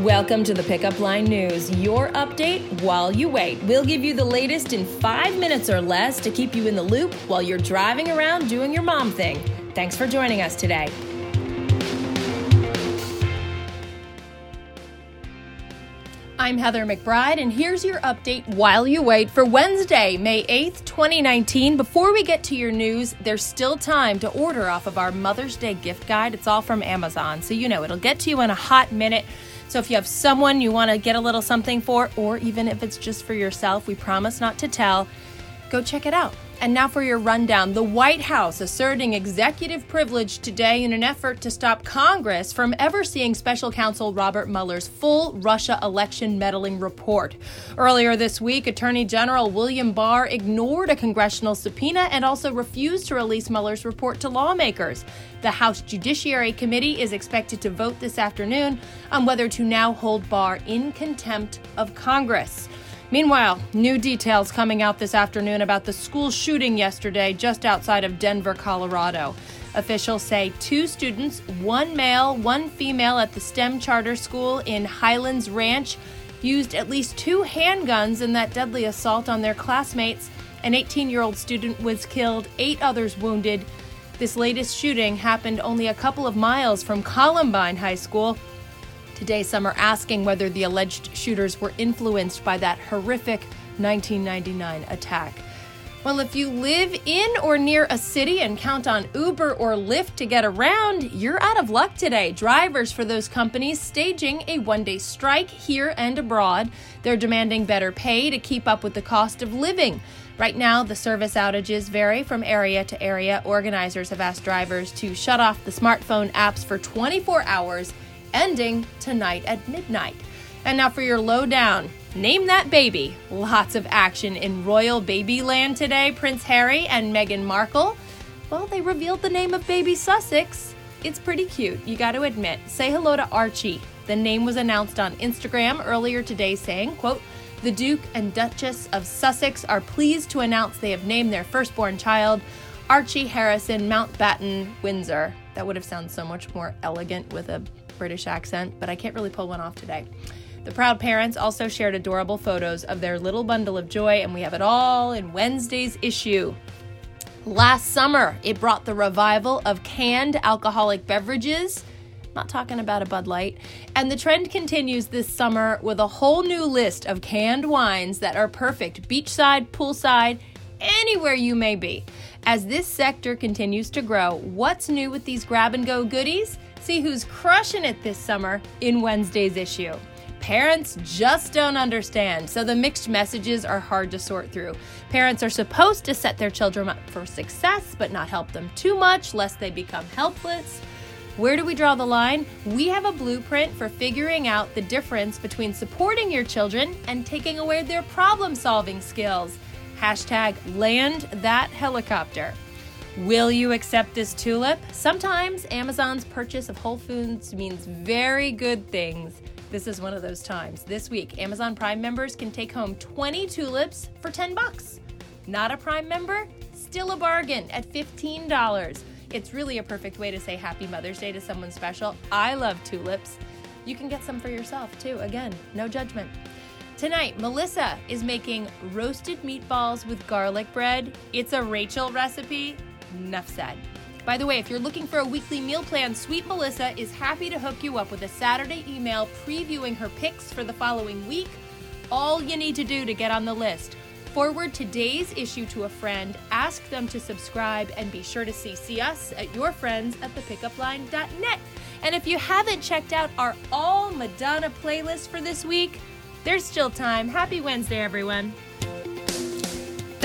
Welcome to the Pickup Line News, your update while you wait. We'll give you the latest in five minutes or less to keep you in the loop while you're driving around doing your mom thing. Thanks for joining us today. I'm Heather McBride, and here's your update while you wait for Wednesday, May 8th, 2019. Before we get to your news, there's still time to order off of our Mother's Day gift guide. It's all from Amazon, so you know it'll get to you in a hot minute. So if you have someone you want to get a little something for, or even if it's just for yourself, we promise not to tell, go check it out. And now for your rundown. The White House asserting executive privilege today in an effort to stop Congress from ever seeing special counsel Robert Mueller's full Russia election meddling report. Earlier this week, Attorney General William Barr ignored a congressional subpoena and also refused to release Mueller's report to lawmakers. The House Judiciary Committee is expected to vote this afternoon on whether to now hold Barr in contempt of Congress. Meanwhile, new details coming out this afternoon about the school shooting yesterday just outside of Denver, Colorado. Officials say two students, one male, one female at the STEM charter school in Highlands Ranch, used at least two handguns in that deadly assault on their classmates. An 18 year old student was killed, eight others wounded. This latest shooting happened only a couple of miles from Columbine High School, Today, some are asking whether the alleged shooters were influenced by that horrific 1999 attack. Well, if you live in or near a city and count on Uber or Lyft to get around, you're out of luck today. Drivers for those companies staging a one day strike here and abroad. They're demanding better pay to keep up with the cost of living. Right now, the service outages vary from area to area. Organizers have asked drivers to shut off the smartphone apps for 24 hours ending tonight at midnight. And now for your lowdown. Name that baby. Lots of action in royal baby land today. Prince Harry and Meghan Markle. Well, they revealed the name of baby Sussex. It's pretty cute, you got to admit. Say hello to Archie. The name was announced on Instagram earlier today saying, quote, the Duke and Duchess of Sussex are pleased to announce they have named their firstborn child Archie Harrison Mountbatten Windsor. That would have sounded so much more elegant with a British accent, but I can't really pull one off today. The proud parents also shared adorable photos of their little bundle of joy, and we have it all in Wednesday's issue. Last summer, it brought the revival of canned alcoholic beverages. not talking about a Bud Light. And the trend continues this summer with a whole new list of canned wines that are perfect beachside, poolside, anywhere you may be. As this sector continues to grow, what's new with these grab and go goodies? See who's crushing it this summer in Wednesday's issue. Parents just don't understand, so the mixed messages are hard to sort through. Parents are supposed to set their children up for success, but not help them too much lest they become helpless. Where do we draw the line? We have a blueprint for figuring out the difference between supporting your children and taking away their problem solving skills. Hashtag land that helicopter. Will you accept this tulip? Sometimes Amazon's purchase of Whole Foods means very good things. This is one of those times. This week, Amazon Prime members can take home 20 tulips for 10 bucks. Not a Prime member? Still a bargain at $15. It's really a perfect way to say Happy Mother's Day to someone special. I love tulips. You can get some for yourself too. Again, no judgment. Tonight, Melissa is making roasted meatballs with garlic bread. It's a Rachel recipe. Enough said. By the way, if you're looking for a weekly meal plan, Sweet Melissa is happy to hook you up with a Saturday email previewing her picks for the following week. All you need to do to get on the list forward today's issue to a friend, ask them to subscribe, and be sure to CC us at your friends at thepickupline.net. And if you haven't checked out our All Madonna playlist for this week, there's still time. Happy Wednesday, everyone.